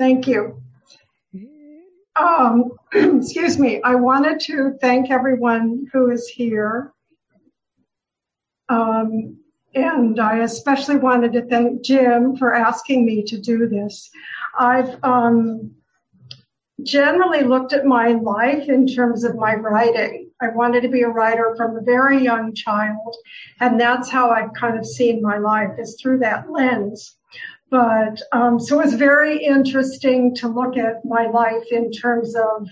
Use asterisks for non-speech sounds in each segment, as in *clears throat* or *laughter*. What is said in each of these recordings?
Thank you. Um, *clears throat* excuse me. I wanted to thank everyone who is here. Um, and I especially wanted to thank Jim for asking me to do this. I've um, generally looked at my life in terms of my writing. I wanted to be a writer from a very young child, and that's how I've kind of seen my life is through that lens. But um, so was very interesting to look at my life in terms of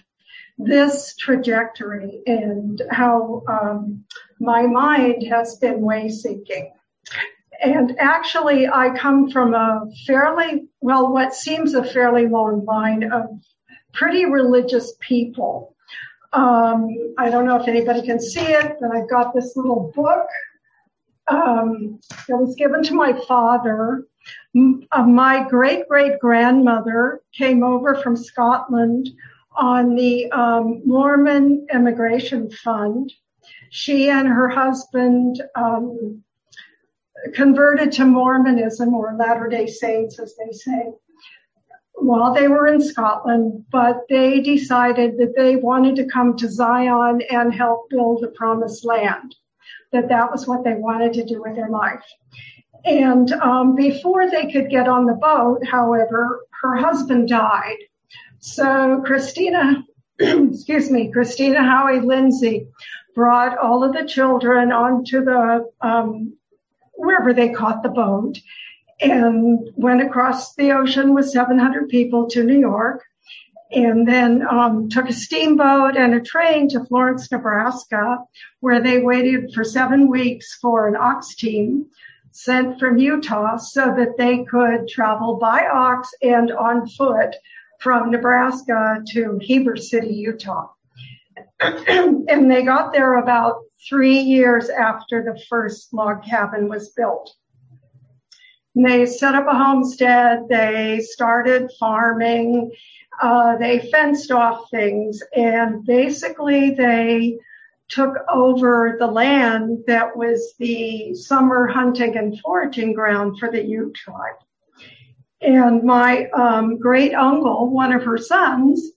this trajectory and how um, my mind has been way seeking. And actually, I come from a fairly, well, what seems a fairly long line of pretty religious people. Um, I don't know if anybody can see it, but I've got this little book um, that was given to my father. My great great grandmother came over from Scotland on the um, Mormon Immigration Fund. She and her husband um, converted to Mormonism or Latter day Saints, as they say while they were in Scotland, but they decided that they wanted to come to Zion and help build the promised land, that that was what they wanted to do with their life. And um, before they could get on the boat, however, her husband died. So Christina, *clears throat* excuse me, Christina Howie Lindsay brought all of the children onto the um, wherever they caught the boat and went across the ocean with 700 people to New York and then um, took a steamboat and a train to Florence, Nebraska, where they waited for seven weeks for an ox team sent from Utah so that they could travel by ox and on foot from Nebraska to Heber City, Utah. *clears throat* and they got there about three years after the first log cabin was built. And They set up a homestead. They started farming. Uh, they fenced off things and basically they took over the land that was the summer hunting and foraging ground for the Ute tribe. And my um, great uncle, one of her sons,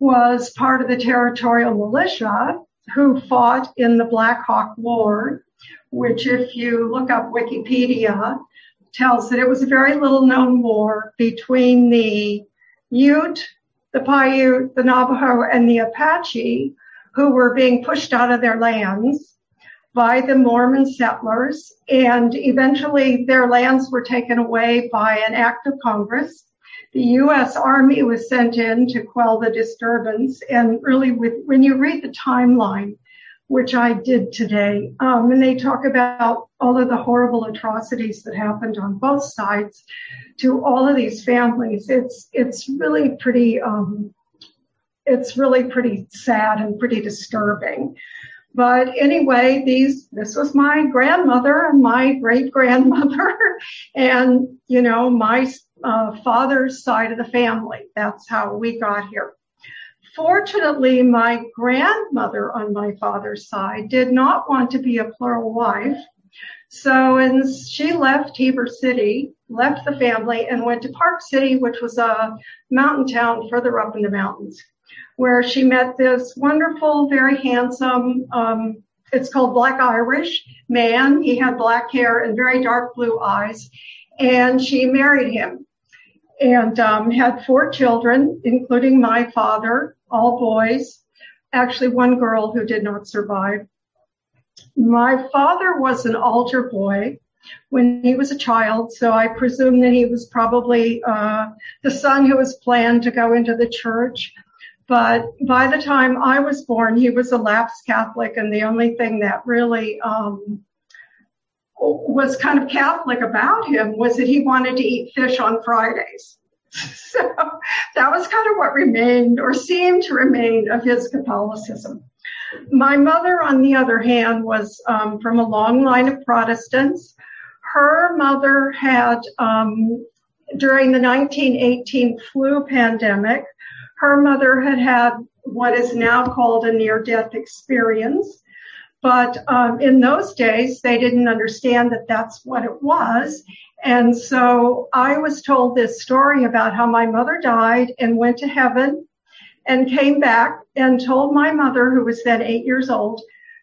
was part of the territorial militia who fought in the Black Hawk War, which if you look up Wikipedia, tells that it was a very little known war between the Ute, the Paiute, the Navajo, and the Apache, who were being pushed out of their lands by the Mormon settlers. And eventually their lands were taken away by an act of Congress. The U.S. Army was sent in to quell the disturbance. And really, with, when you read the timeline, which I did today. Um, and they talk about all of the horrible atrocities that happened on both sides to all of these families. It's it's really pretty um, it's really pretty sad and pretty disturbing. But anyway, these this was my grandmother and my great grandmother, *laughs* and you know my uh, father's side of the family. That's how we got here. Fortunately, my grandmother on my father's side did not want to be a plural wife. So, and she left Heber City, left the family and went to Park City, which was a mountain town further up in the mountains, where she met this wonderful, very handsome, um, it's called Black Irish man. He had black hair and very dark blue eyes and she married him and um, had four children, including my father all boys, actually one girl who did not survive. My father was an altar boy when he was a child, so I presume that he was probably uh, the son who was planned to go into the church. But by the time I was born, he was a lapsed Catholic, and the only thing that really um, was kind of Catholic about him was that he wanted to eat fish on Fridays. *laughs* so that was kind of what remained or seemed to remain of his Catholicism. My mother, on the other hand, was um, from a long line of Protestants. Her mother had, um, during the 1918 flu pandemic, her mother had had what is now called a near death experience. But um, in those days, they didn't understand that that's what it was. And so I was told this story about how my mother died and went to heaven and came back and told my mother, who was then eight years old,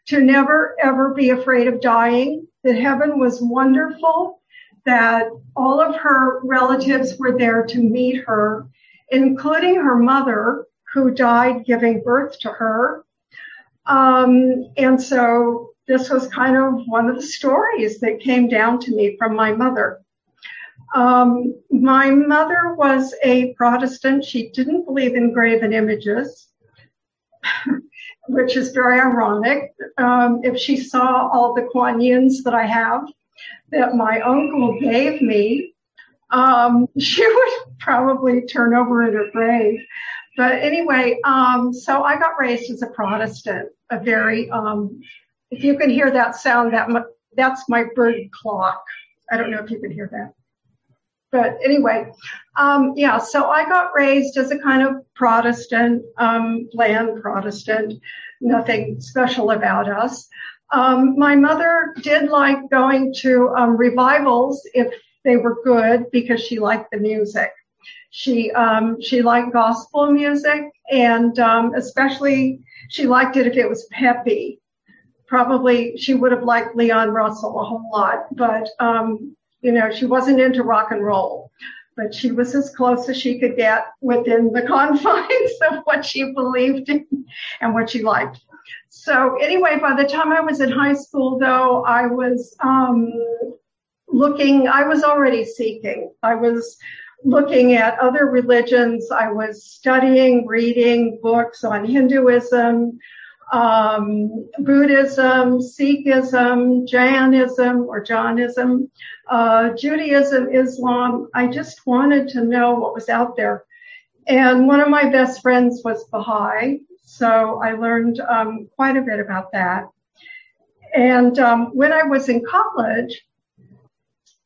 to never ever be afraid of dying, that heaven was wonderful, that all of her relatives were there to meet her, including her mother, who died giving birth to her. Um, and so this was kind of one of the stories that came down to me from my mother. Um, my mother was a Protestant. She didn't believe in graven images, which is very ironic. Um, if she saw all the Kuan Yins that I have that my uncle gave me, um, *laughs* she would probably turn over in her grave. But anyway, um, so I got raised as a Protestant, a very, um, if you can hear that sound, that that's my bird clock. I don't know if you can hear that. But anyway, um, yeah, so I got raised as a kind of Protestant, um, bland Protestant, nothing special about us. Um, my mother did like going to um, revivals if they were good because she liked the music. She um, she liked gospel music, and um, especially she liked it if it was peppy. Probably she would have liked Leon Russell a whole lot, but um, you know she wasn't into rock and roll. But she was as close as she could get within the *laughs* confines of what she believed in and what she liked. So anyway, by the time I was in high school, though, I was um, looking. I was already seeking. I was looking at other religions. I was studying, reading books on Hinduism, um, Buddhism, Sikhism, Jainism or Jainism, uh, Judaism, Islam. I just wanted to know what was out there. And one of my best friends was Baha'i, so I learned um, quite a bit about that. And um, when I was in college,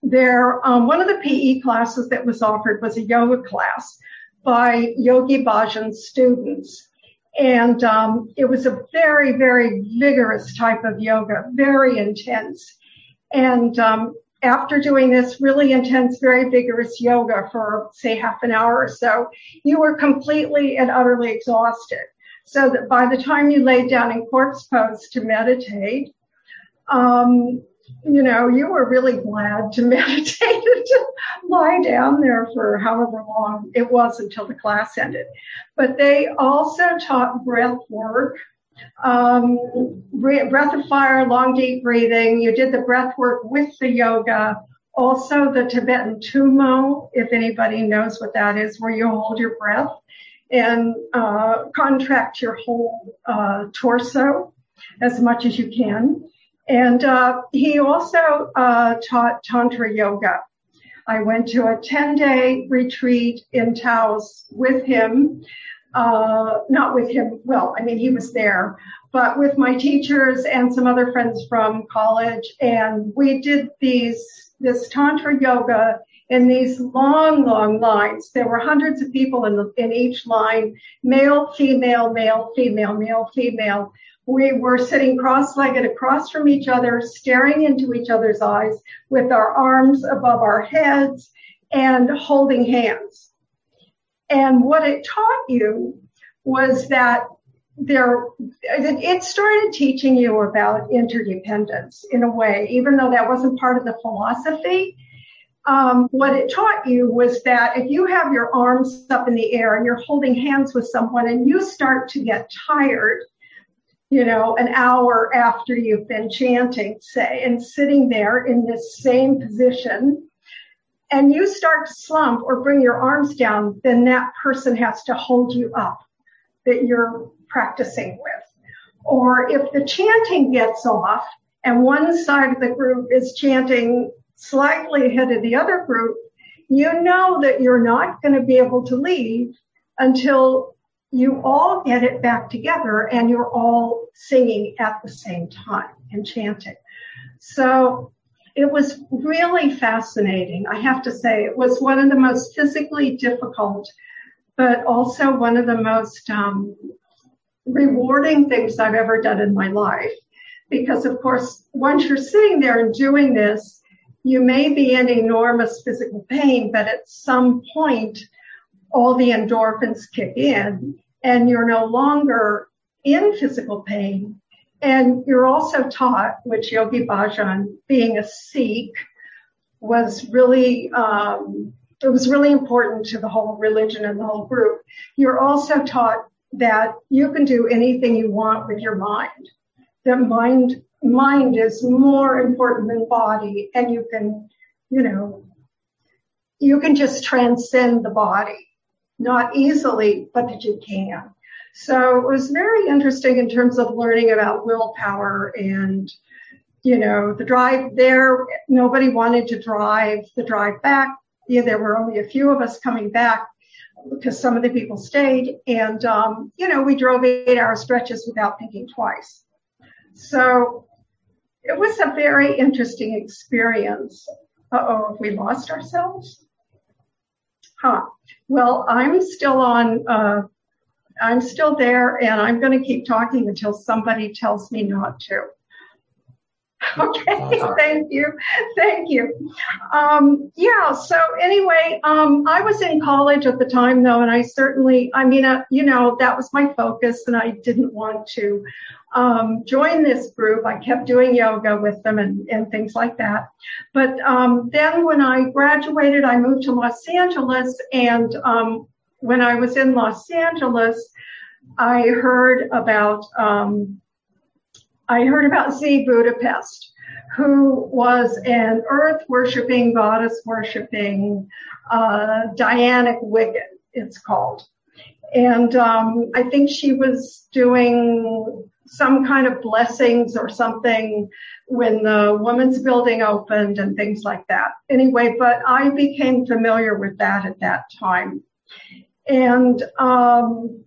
there, um, one of the PE classes that was offered was a yoga class by Yogi Bhajan's students. And um, it was a very, very vigorous type of yoga, very intense. And um, after doing this really intense, very vigorous yoga for, say, half an hour or so, you were completely and utterly exhausted. So that by the time you laid down in corpse pose to meditate, um, you know, you were really glad to *laughs* meditate and to lie down there for however long it was until the class ended. But they also taught breath work, um, breath of fire, long deep breathing. You did the breath work with the yoga. Also the Tibetan Tummo, if anybody knows what that is, where you hold your breath and uh, contract your whole uh, torso as much as you can. And uh, he also uh, taught Tantra Yoga. I went to a 10 day retreat in Taos with him. Uh, not with him, well, I mean, he was there, but with my teachers and some other friends from college. And we did these, this Tantra Yoga in these long, long lines. There were hundreds of people in, the, in each line, male, female, male, female, male, female we were sitting cross-legged across from each other, staring into each other's eyes with our arms above our heads and holding hands. And what it taught you was that there, it started teaching you about interdependence in a way, even though that wasn't part of the philosophy. Um, what it taught you was that if you have your arms up in the air and you're holding hands with someone and you start to get tired, you know, an hour after you've been chanting, say, and sitting there in this same position, and you start to slump or bring your arms down, then that person has to hold you up that you're practicing with. Or if the chanting gets off and one side of the group is chanting slightly ahead of the other group, you know that you're not going to be able to leave until you all get it back together and you're all singing at the same time and chanting. So it was really fascinating. I have to say it was one of the most physically difficult, but also one of the most um, rewarding things I've ever done in my life because of course, once you're sitting there and doing this, you may be in enormous physical pain, but at some point, all the endorphins kick in and you're no longer in physical pain. And you're also taught, which Yogi Bhajan, being a Sikh, was really, um, it was really important to the whole religion and the whole group. You're also taught that you can do anything you want with your mind. That mind, mind is more important than body and you can, you know, you can just transcend the body. Not easily, but that you can. So it was very interesting in terms of learning about willpower and, you know, the drive there. Nobody wanted to drive the drive back. Yeah, there were only a few of us coming back because some of the people stayed. And, um, you know, we drove eight hour stretches without thinking twice. So it was a very interesting experience. Uh oh, we lost ourselves? Huh. Well, I'm still on, uh, I'm still there and I'm going to keep talking until somebody tells me not to. *laughs* Okay, thank you. Thank you. Um, yeah, so anyway, um, I was in college at the time though, and I certainly, I mean, uh, you know, that was my focus and I didn't want to um, join this group. I kept doing yoga with them and, and things like that. But um, then when I graduated, I moved to Los Angeles and um, when I was in Los Angeles, I heard about um, I heard about Z Budapest, who was an earth worshiping, goddess worshiping, uh, Dianic Wiccan, it's called. And um, I think she was doing some kind of blessings or something when the women's building opened and things like that. Anyway, but I became familiar with that at that time. And um,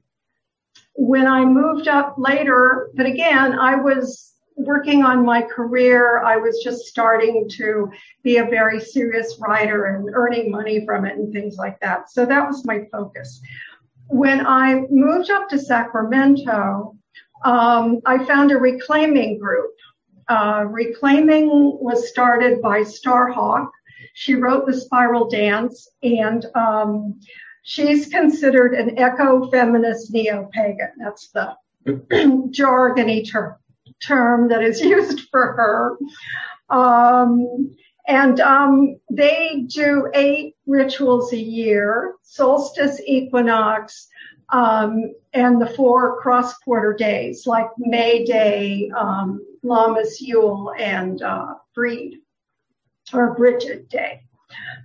when I moved up later, but again, I was working on my career. I was just starting to be a very serious writer and earning money from it and things like that. So that was my focus. When I moved up to Sacramento, um, I found a reclaiming group. Uh, reclaiming was started by Starhawk. She wrote the Spiral Dance, and um, She's considered an eco-feminist neo-pagan. That's the *clears throat* jargony ter- term that is *laughs* used for her. Um, and um, they do eight rituals a year, solstice, equinox, um, and the four cross quarter days like May Day, um, Lammas Yule, and uh, Breed or Bridget Day.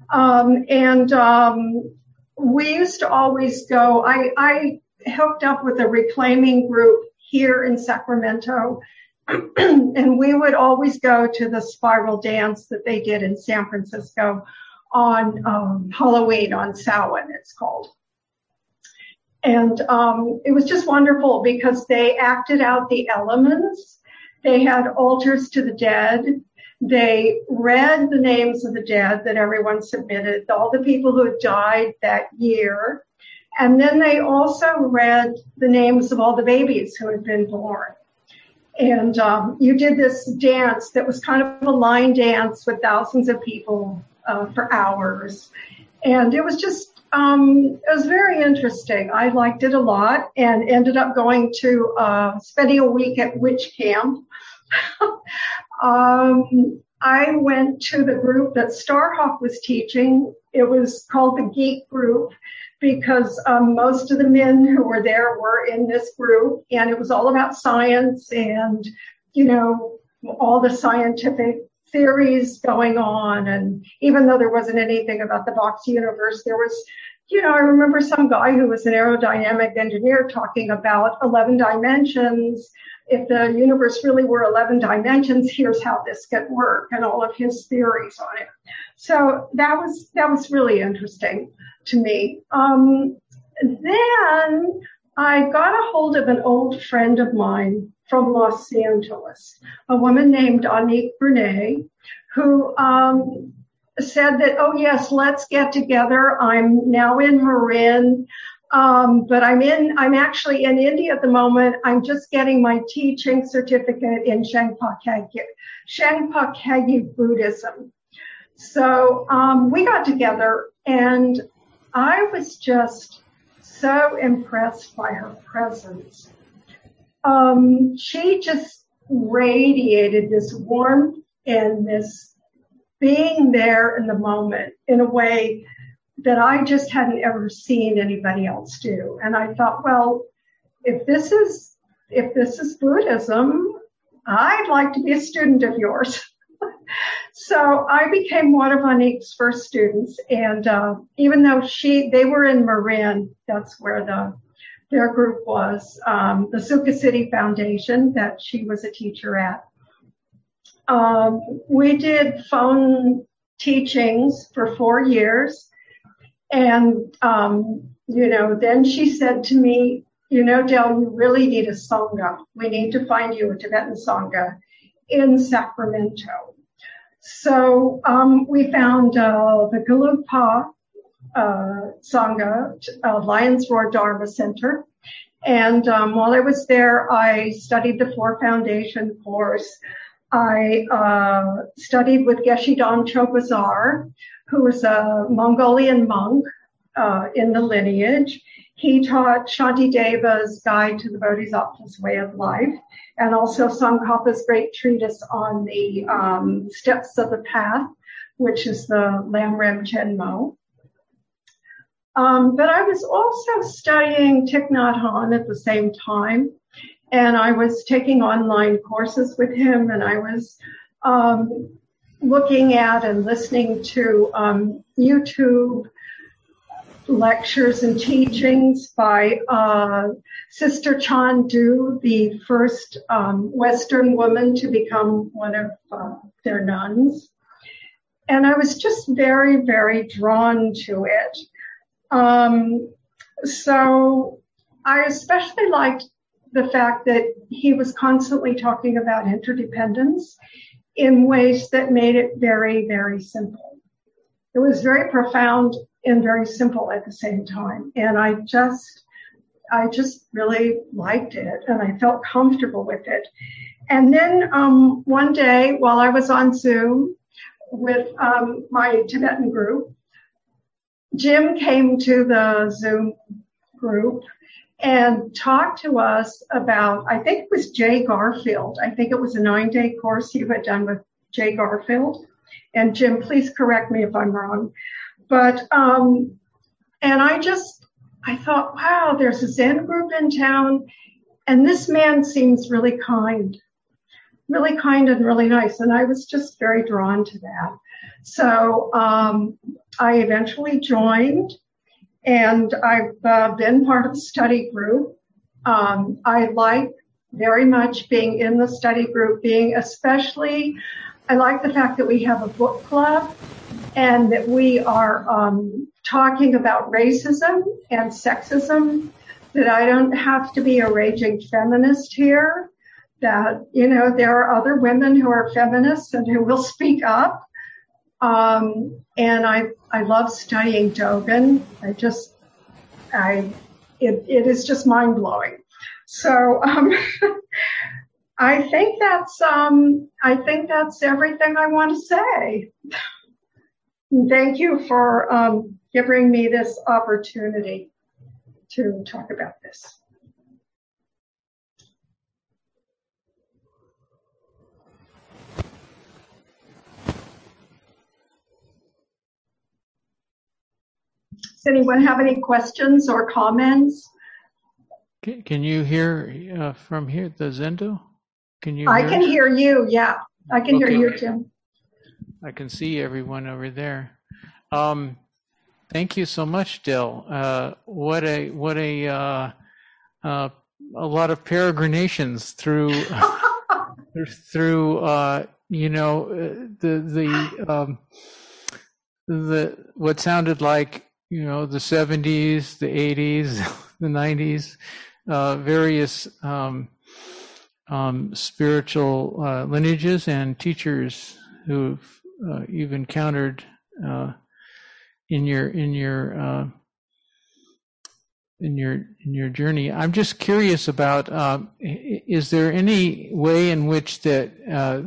Um, and um, we used to always go, I, I hooked up with a reclaiming group here in Sacramento. *clears throat* and we would always go to the spiral dance that they did in San Francisco on um, Halloween on Samhain, it's called. And um, it was just wonderful because they acted out the elements. They had altars to the dead. They read the names of the dead that everyone submitted, all the people who had died that year. And then they also read the names of all the babies who had been born. And um, you did this dance that was kind of a line dance with thousands of people uh, for hours. And it was just, um, it was very interesting. I liked it a lot and ended up going to uh, spending a week at witch camp. *laughs* Um, I went to the group that Starhawk was teaching. It was called the Geek Group because um, most of the men who were there were in this group, and it was all about science and you know all the scientific theories going on. And even though there wasn't anything about the box universe, there was you know, I remember some guy who was an aerodynamic engineer talking about 11 dimensions if the universe really were 11 dimensions, here's how this could work and all of his theories on it. So that was, that was really interesting to me. Um, then I got a hold of an old friend of mine from Los Angeles, a woman named Anique Bernay, who um, said that, oh yes, let's get together. I'm now in Marin. Um, but I'm in, I'm actually in India at the moment. I'm just getting my teaching certificate in Shangpa Kagyu, Shangpa Kagyu Buddhism. So um, we got together and I was just so impressed by her presence. Um, she just radiated this warmth and this being there in the moment in a way that I just hadn't ever seen anybody else do. And I thought, well, if this is if this is Buddhism, I'd like to be a student of yours. *laughs* so I became one of Anique's first students, and uh, even though she they were in Marin, that's where the their group was um, the Sukhasiddhi Foundation that she was a teacher at. Um, we did phone teachings for four years. And, um, you know, then she said to me, you know, Dell, you really need a Sangha. We need to find you a Tibetan Sangha in Sacramento. So um, we found uh, the Gelugpa uh, Sangha, uh, Lions Roar Dharma Center. And um, while I was there, I studied the Four Foundation course. I uh, studied with Geshe Damcho Bazar, who was a Mongolian monk uh, in the lineage. He taught Shantideva's Guide to the Bodhisattva's Way of Life and also Tsongkhapa's great treatise on the um, steps of the path, which is the Lamrim Chenmo. Um, but I was also studying Thich Nhat Hanh at the same time, and I was taking online courses with him, and I was um, looking at and listening to um, YouTube lectures and teachings by uh, Sister Chan Duc, the first um, Western woman to become one of uh, their nuns. And I was just very, very drawn to it. Um, so I especially liked the fact that he was constantly talking about interdependence in ways that made it very, very simple. It was very profound and very simple at the same time. And I just, I just really liked it and I felt comfortable with it. And then um, one day while I was on Zoom with um, my Tibetan group, Jim came to the Zoom group and talked to us about, I think it was Jay Garfield. I think it was a nine day course you had done with Jay Garfield. And Jim, please correct me if I'm wrong. But, um, and I just, I thought, wow, there's a Zen group in town and this man seems really kind, really kind and really nice. And I was just very drawn to that. So, um, I eventually joined and I've uh, been part of the study group. Um, I like very much being in the study group, being especially, I like the fact that we have a book club and that we are um, talking about racism and sexism, that I don't have to be a raging feminist here, that, you know, there are other women who are feminists and who will speak up. Um, and I, I love studying Dogen. I just, I, it, it is just mind blowing. So, um, *laughs* I think that's, um, I think that's everything I want to say. *laughs* Thank you for, um, giving me this opportunity to talk about this. Does anyone have any questions or comments? Can, can you hear uh, from here the Zendo? Can you? I can us? hear you. Yeah, I can okay. hear you, Jim. I can see everyone over there. Um, thank you so much, Dell. Uh, what a what a uh, uh, a lot of peregrinations through *laughs* through uh, you know uh, the the um, the what sounded like you know, the 70s, the 80s, *laughs* the 90s, uh, various um, um, spiritual uh, lineages and teachers who've uh, you've encountered uh, in your in your uh, in your in your journey. I'm just curious about um, is there any way in which that uh,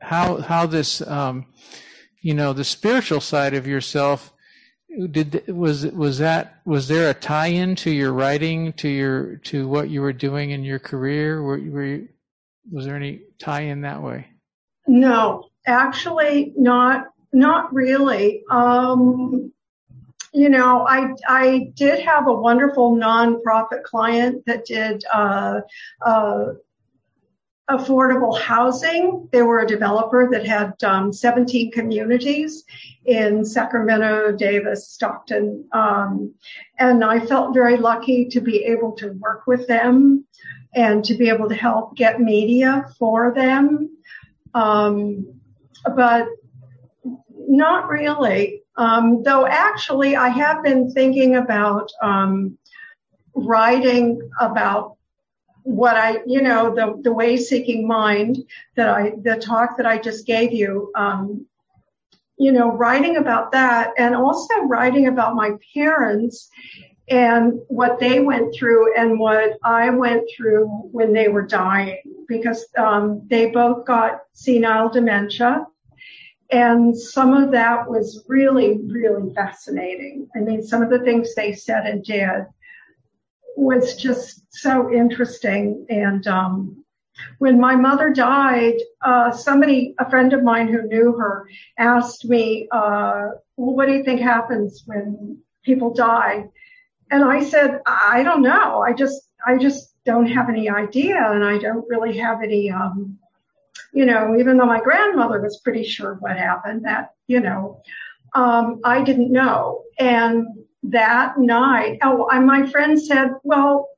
how how this um, you know the spiritual side of yourself did was was that was there a tie-in to your writing to your to what you were doing in your career? Were, were you, was there any tie-in that way? No. Actually not not really. Um, you know i i did have a wonderful nonprofit client that did uh, uh, affordable housing. They were a developer that had um, 17 communities in Sacramento, Davis, Stockton. Um, and I felt very lucky to be able to work with them and to be able to help get media for them. Um, but not really. Um, though actually I have been thinking about um, writing about what I, you know, the, the way seeking mind that I, the talk that I just gave you, um, you know, writing about that and also writing about my parents and what they went through and what I went through when they were dying because um, they both got senile dementia. And some of that was really, really fascinating. I mean, some of the things they said and did was just so interesting. And um, when my mother died, uh, somebody, a friend of mine who knew her, asked me, uh, "Well, what do you think happens when people die?" And I said, "I don't know. I just, I just don't have any idea, and I don't really have any." Um, you know, even though my grandmother was pretty sure what happened, that you know, um, I didn't know. And that night, oh, my friend said, well,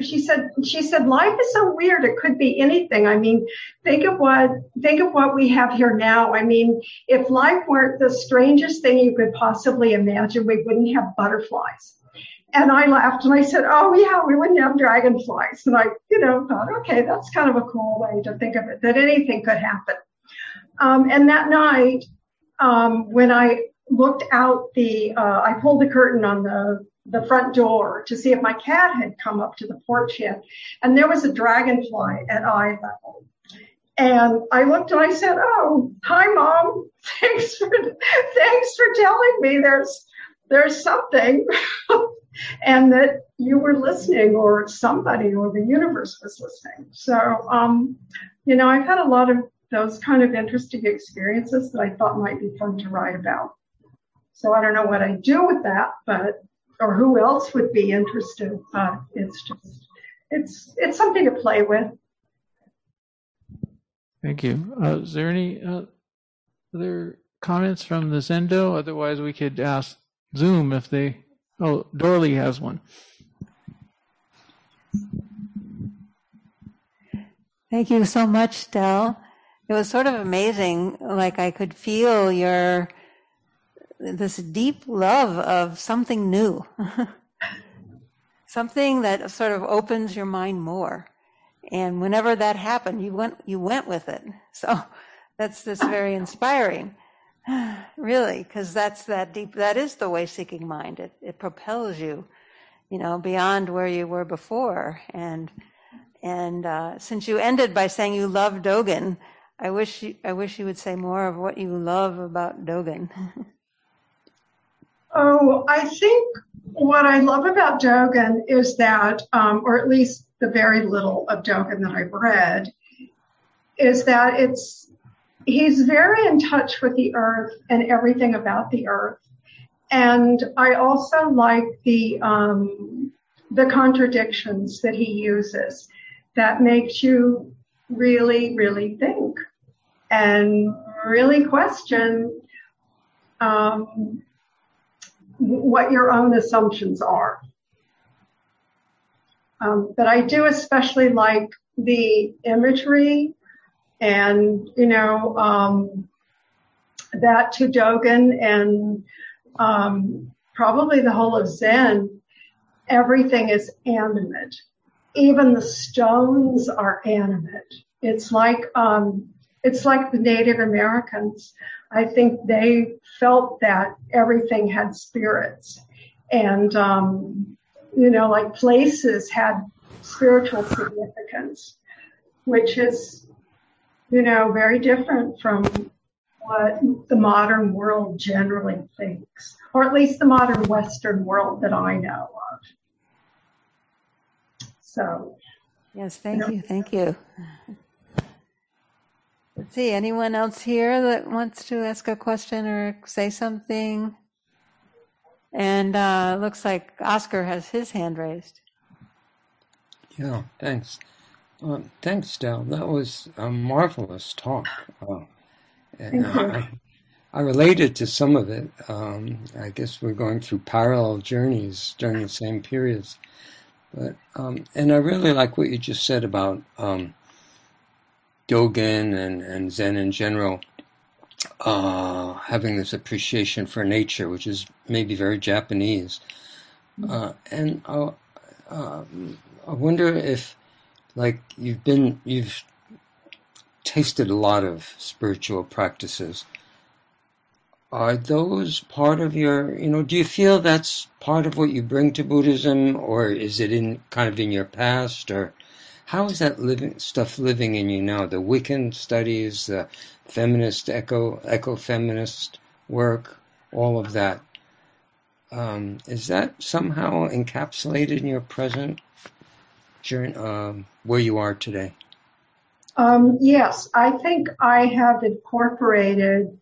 she said, she said, life is so weird. It could be anything. I mean, think of what, think of what we have here now. I mean, if life weren't the strangest thing you could possibly imagine, we wouldn't have butterflies. And I laughed and I said, oh yeah, we wouldn't have dragonflies. And I, you know, thought, okay, that's kind of a cool way to think of it, that anything could happen. Um, and that night, um, when I looked out the, uh, I pulled the curtain on the, the front door to see if my cat had come up to the porch yet. And there was a dragonfly at eye level. And I looked and I said, Oh, hi mom. *laughs* Thanks for, thanks for telling me there's, there's something *laughs* and that you were listening or somebody or the universe was listening. So, um, you know, I've had a lot of those kind of interesting experiences that I thought might be fun to write about. So I don't know what I'd do with that, but or who else would be interested, but it's just it's it's something to play with. Thank you. Uh, is there any uh, other comments from the Zendo? Otherwise, we could ask Zoom if they. Oh, Dorley has one. Thank you so much, Dell. It was sort of amazing. Like I could feel your this deep love of something new, *laughs* something that sort of opens your mind more. And whenever that happened, you went you went with it. *laughs* So that's this very inspiring, *sighs* really, because that's that deep. That is the way seeking mind. It it propels you, you know, beyond where you were before. And and uh, since you ended by saying you love Dogen, I wish you, I wish you would say more of what you love about Dogen. *laughs* Oh, I think what I love about Dogen is that, um, or at least the very little of Dogen that I've read, is that it's he's very in touch with the earth and everything about the earth. And I also like the um, the contradictions that he uses that makes you really, really think and really question um, what your own assumptions are. Um, but I do especially like the imagery and, you know, um, that to Dogen and um, probably the whole of Zen, everything is animate. Even the stones are animate. It's like um, it's like the Native Americans. I think they felt that everything had spirits. And um, you know, like places had spiritual significance, which is, you know, very different from what the modern world generally thinks, or at least the modern Western world that I know of. So. Yes, thank you, you thank you. Let's see, anyone else here that wants to ask a question or say something? And uh, looks like Oscar has his hand raised. Yeah, thanks. Uh, thanks, Dell. That was a marvelous talk. Uh, I, I, related to some of it. Um, I guess we're going through parallel journeys during the same periods. But um, and I really like what you just said about um, Dogen and, and Zen in general uh, having this appreciation for nature, which is maybe very Japanese. Mm-hmm. Uh, and uh, uh, I wonder if, like, you've been, you've tasted a lot of spiritual practices. Are those part of your, you know, do you feel that's part of what you bring to Buddhism, or is it in kind of in your past, or how is that living stuff living in you now? The Wiccan studies, the feminist eco eco feminist work, all of that. Um, is that somehow encapsulated in your present journey, um, where you are today? Um, yes, I think I have incorporated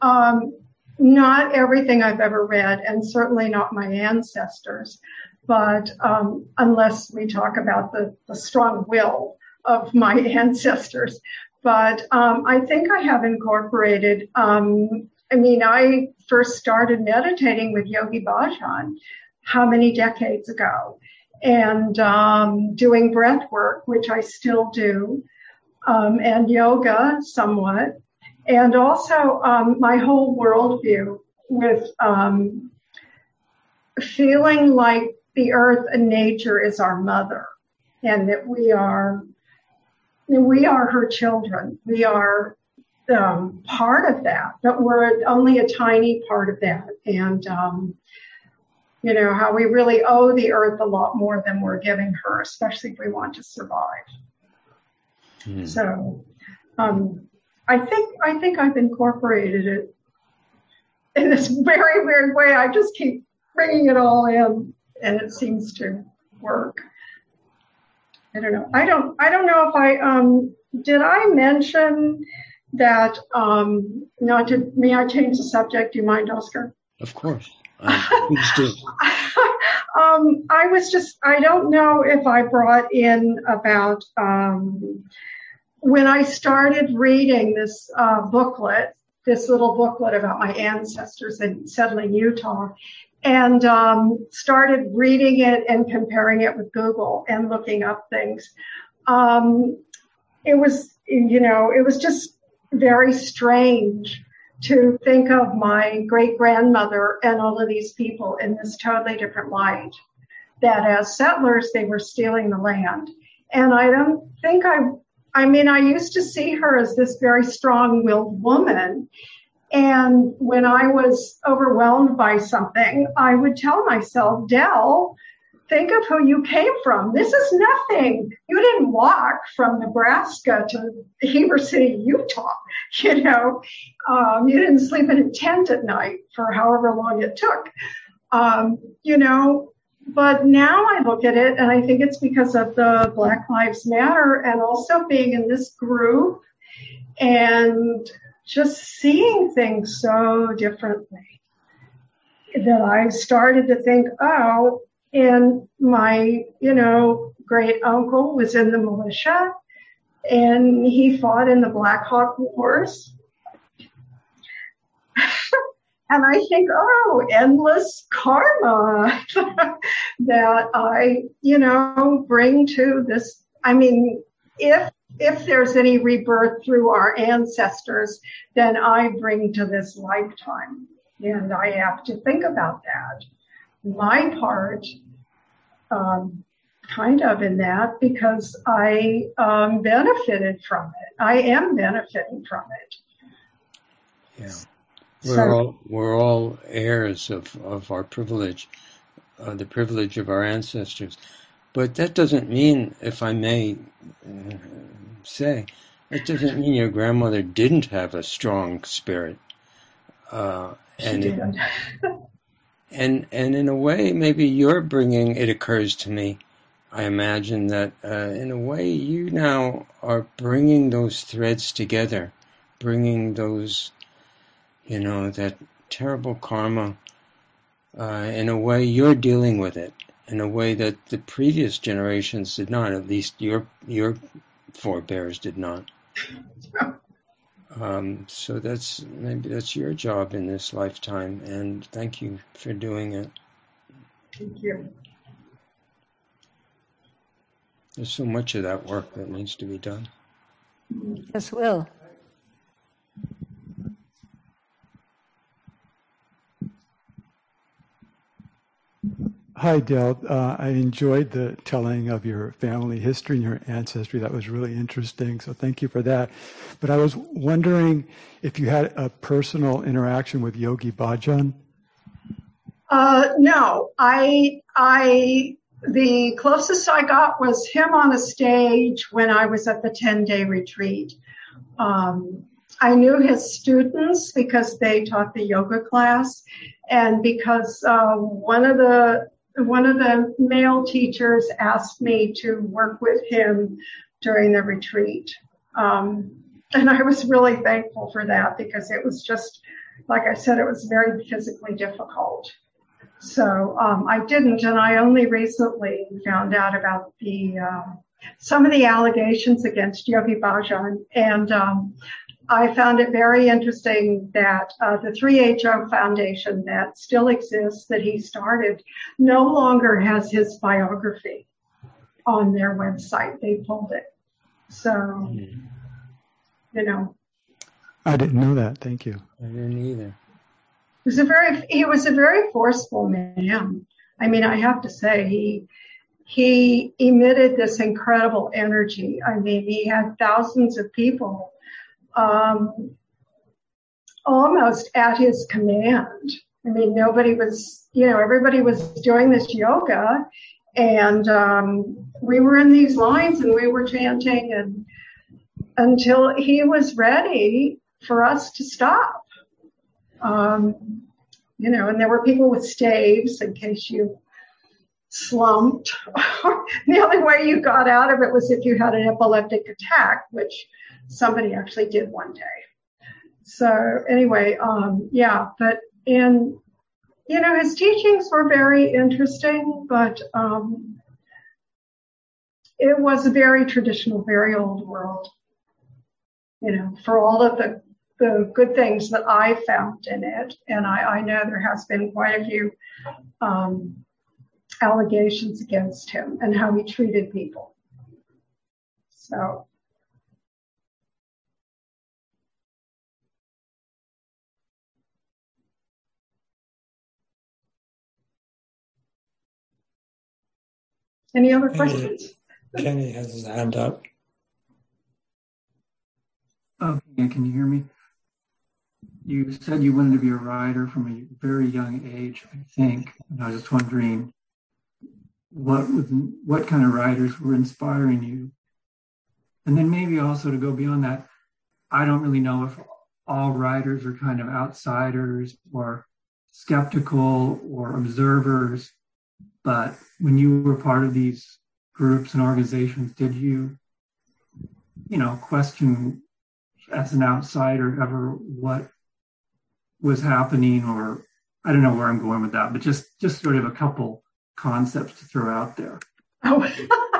um, not everything I've ever read, and certainly not my ancestors, but um, unless we talk about the, the strong will of my *laughs* ancestors. But um, I think I have incorporated. Um, I mean, I first started meditating with Yogi Bhajan how many decades ago, and um, doing breath work, which I still do, um, and yoga somewhat, and also um, my whole worldview with feeling like the earth and nature is our mother and that we are we are her children. We are um, part of that, but we're only a tiny part of that. And, um, you know, how we really owe the earth a lot more than we're giving her, especially if we want to survive. Mm. So, um, I think, I think I've incorporated it in this *laughs* very weird way. I just keep bringing it all in and it seems to work. I don't know. I don't. I don't know if I um, did. I mention that. Um, not to. May I change the subject? Do you mind, Oscar? Of course. Um, *laughs* um, I was just. I don't know if I brought in about um, when I started reading this uh, booklet, this little booklet about my ancestors in settling Utah, and um, started reading it and comparing it with Google and looking up things. Um, it was, you know, it was just very strange to think of my great grandmother and all of these people in this totally different light. That as settlers, they were stealing the land. And I don't think I, I mean, I used to see her as this very strong willed woman. And when I was overwhelmed by something, I would tell myself, Dell, think of who you came from. This is nothing. You didn't walk from Nebraska to Heber City, Utah. *laughs* You know, um, you didn't sleep in a tent at night for however long it took. Um, you know, but now I look at it and I think it's because of the Black Lives Matter and also being in this group and just seeing things so differently that I started to think, oh, and my, you know, great uncle was in the militia and he fought in the Black Hawk Wars. *laughs* and I think, oh, endless karma *laughs* that I, you know, bring to this. I mean, if if there's any rebirth through our ancestors, then I bring to this lifetime. And I have to think about that. My part, um, kind of in that because I um, benefited from it. I am benefiting from it. Yeah. We're so, all we're all heirs of, of our privilege. uh, the privilege of our ancestors. But that doesn't mean, if I may uh, say, it doesn't mean your grandmother didn't have a strong spirit. Uh, and, it, *laughs* and and in a way, maybe you're bringing. It occurs to me. I imagine that uh, in a way you now are bringing those threads together, bringing those, you know, that terrible karma. Uh, in a way, you're dealing with it in a way that the previous generations did not. At least your your forebears did not. *laughs* Um, so that's maybe that's your job in this lifetime, and thank you for doing it. Thank you. There's so much of that work that needs to be done. Yes, Will. Hi, Dell. Uh, I enjoyed the telling of your family history and your ancestry. That was really interesting. So thank you for that. But I was wondering if you had a personal interaction with Yogi Bhajan. Uh, no, I, I, the closest I got was him on a stage when I was at the 10 day retreat. Um, I knew his students because they taught the yoga class and because uh, one of the one of the male teachers asked me to work with him during the retreat. Um, and I was really thankful for that because it was just, like I said, it was very physically difficult. So um, I didn't, and I only recently found out about the uh, some of the allegations against Yogi Bhajan, and um, I found it very interesting that uh, the 3HO Foundation that still exists, that he started, no longer has his biography on their website. They pulled it. So, you know. I didn't know that. Thank you. I didn't either. He was a very, he was a very forceful man. I mean, I have to say, he, he emitted this incredible energy. I mean, he had thousands of people um, almost at his command. I mean, nobody was, you know, everybody was doing this yoga and um, we were in these lines and we were chanting and until he was ready for us to stop. Um, you know, and there were people with staves in case you slumped. *laughs* the only way you got out of it was if you had an epileptic attack, which somebody actually did one day. So anyway, um, yeah, but in, you know, his teachings were very interesting, but, um, it was a very traditional, very old world. You know, for all of the, the good things that I found in it, and I, I know there has been quite a few, um, allegations against him and how he treated people. So Any other questions? Kenny has his hand up. Oh, okay, can you hear me? You said you wanted to be a writer from a very young age, I think. And I was just wondering what was, what kind of writers were inspiring you? And then maybe also to go beyond that, I don't really know if all writers are kind of outsiders or skeptical or observers but when you were part of these groups and organizations, did you, you know, question as an outsider ever what was happening or I don't know where I'm going with that, but just just sort of a couple concepts to throw out there. Oh. *laughs*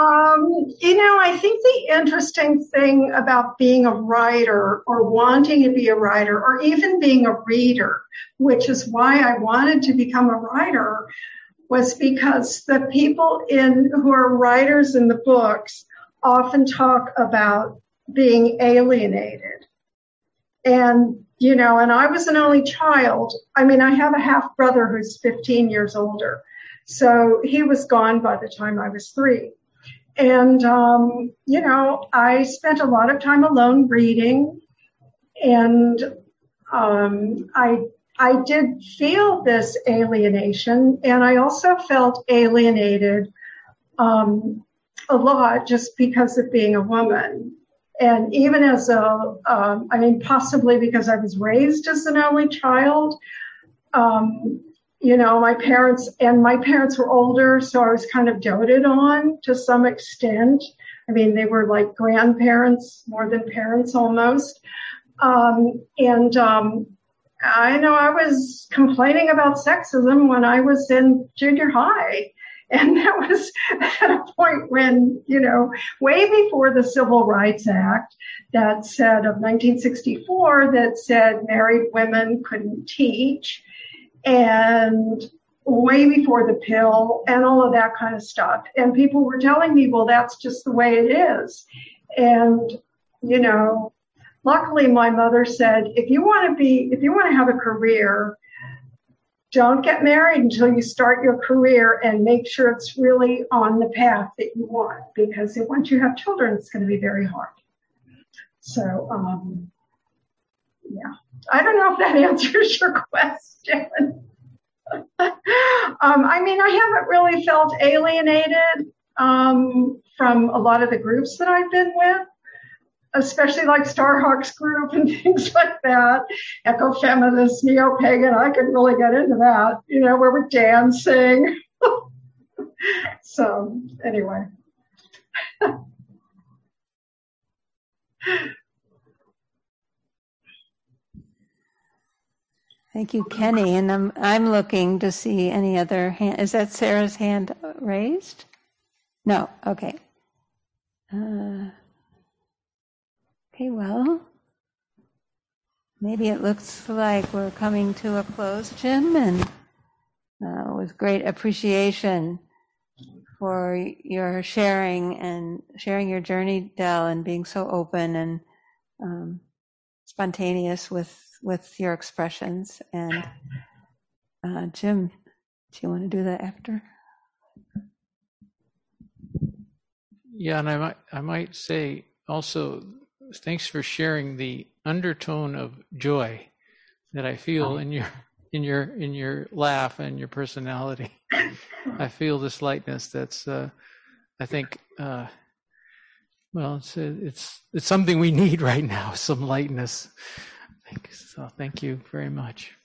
um, you know, I think the interesting thing about being a writer or wanting to be a writer or even being a reader, which is why I wanted to become a writer, was because the people in who are writers in the books often talk about being alienated. And, you know, and I was an only child. I mean, I have a half brother who's 15 years older. So he was gone by the time I was three. And, um, you know, I spent a lot of time alone reading and, um, I I did feel this alienation, and I also felt alienated um, a lot just because of being a woman. And even as a, um, I mean, possibly because I was raised as an only child, um, you know, my parents and my parents were older, so I was kind of doted on to some extent. I mean, they were like grandparents more than parents almost. Um, and um, I know I was complaining about sexism when I was in junior high. And that was at a point when, you know, way before the Civil Rights Act that said of 1964 that said married women couldn't teach and way before the pill and all of that kind of stuff. And people were telling me, well, that's just the way it is. And, you know, luckily my mother said, if you want to be, if you want to have a career, don't get married until you start your career and make sure it's really on the path that you want because once you have children, it's going to be very hard. So, um, yeah, I don't know if that *laughs* answers your question. um, I mean, I haven't really felt alienated um, from a lot of the groups that I've been with, especially like Starhawk's group *laughs* and things like that. Ecofeminist, neo-pagan, I could really get into that, you know, where we're dancing. *laughs* so anyway. Thank you, Kenny. And I'm, I'm looking to see any other hand. Is that Sarah's hand raised? No. Okay. Uh, okay, well, maybe it looks like we're coming to a close, Jim, and uh, with great appreciation for your sharing and sharing your journey, Dell, and being so open and um, spontaneous with with your expressions. And uh, Jim, do you want to do that after? Yeah, and I might I might say also thanks for sharing the undertone of joy that I feel in your in your in your laugh and your personality. I feel this lightness that's uh, I think uh, well it's it's it's something we need *laughs* right now some lightness so thank you very much.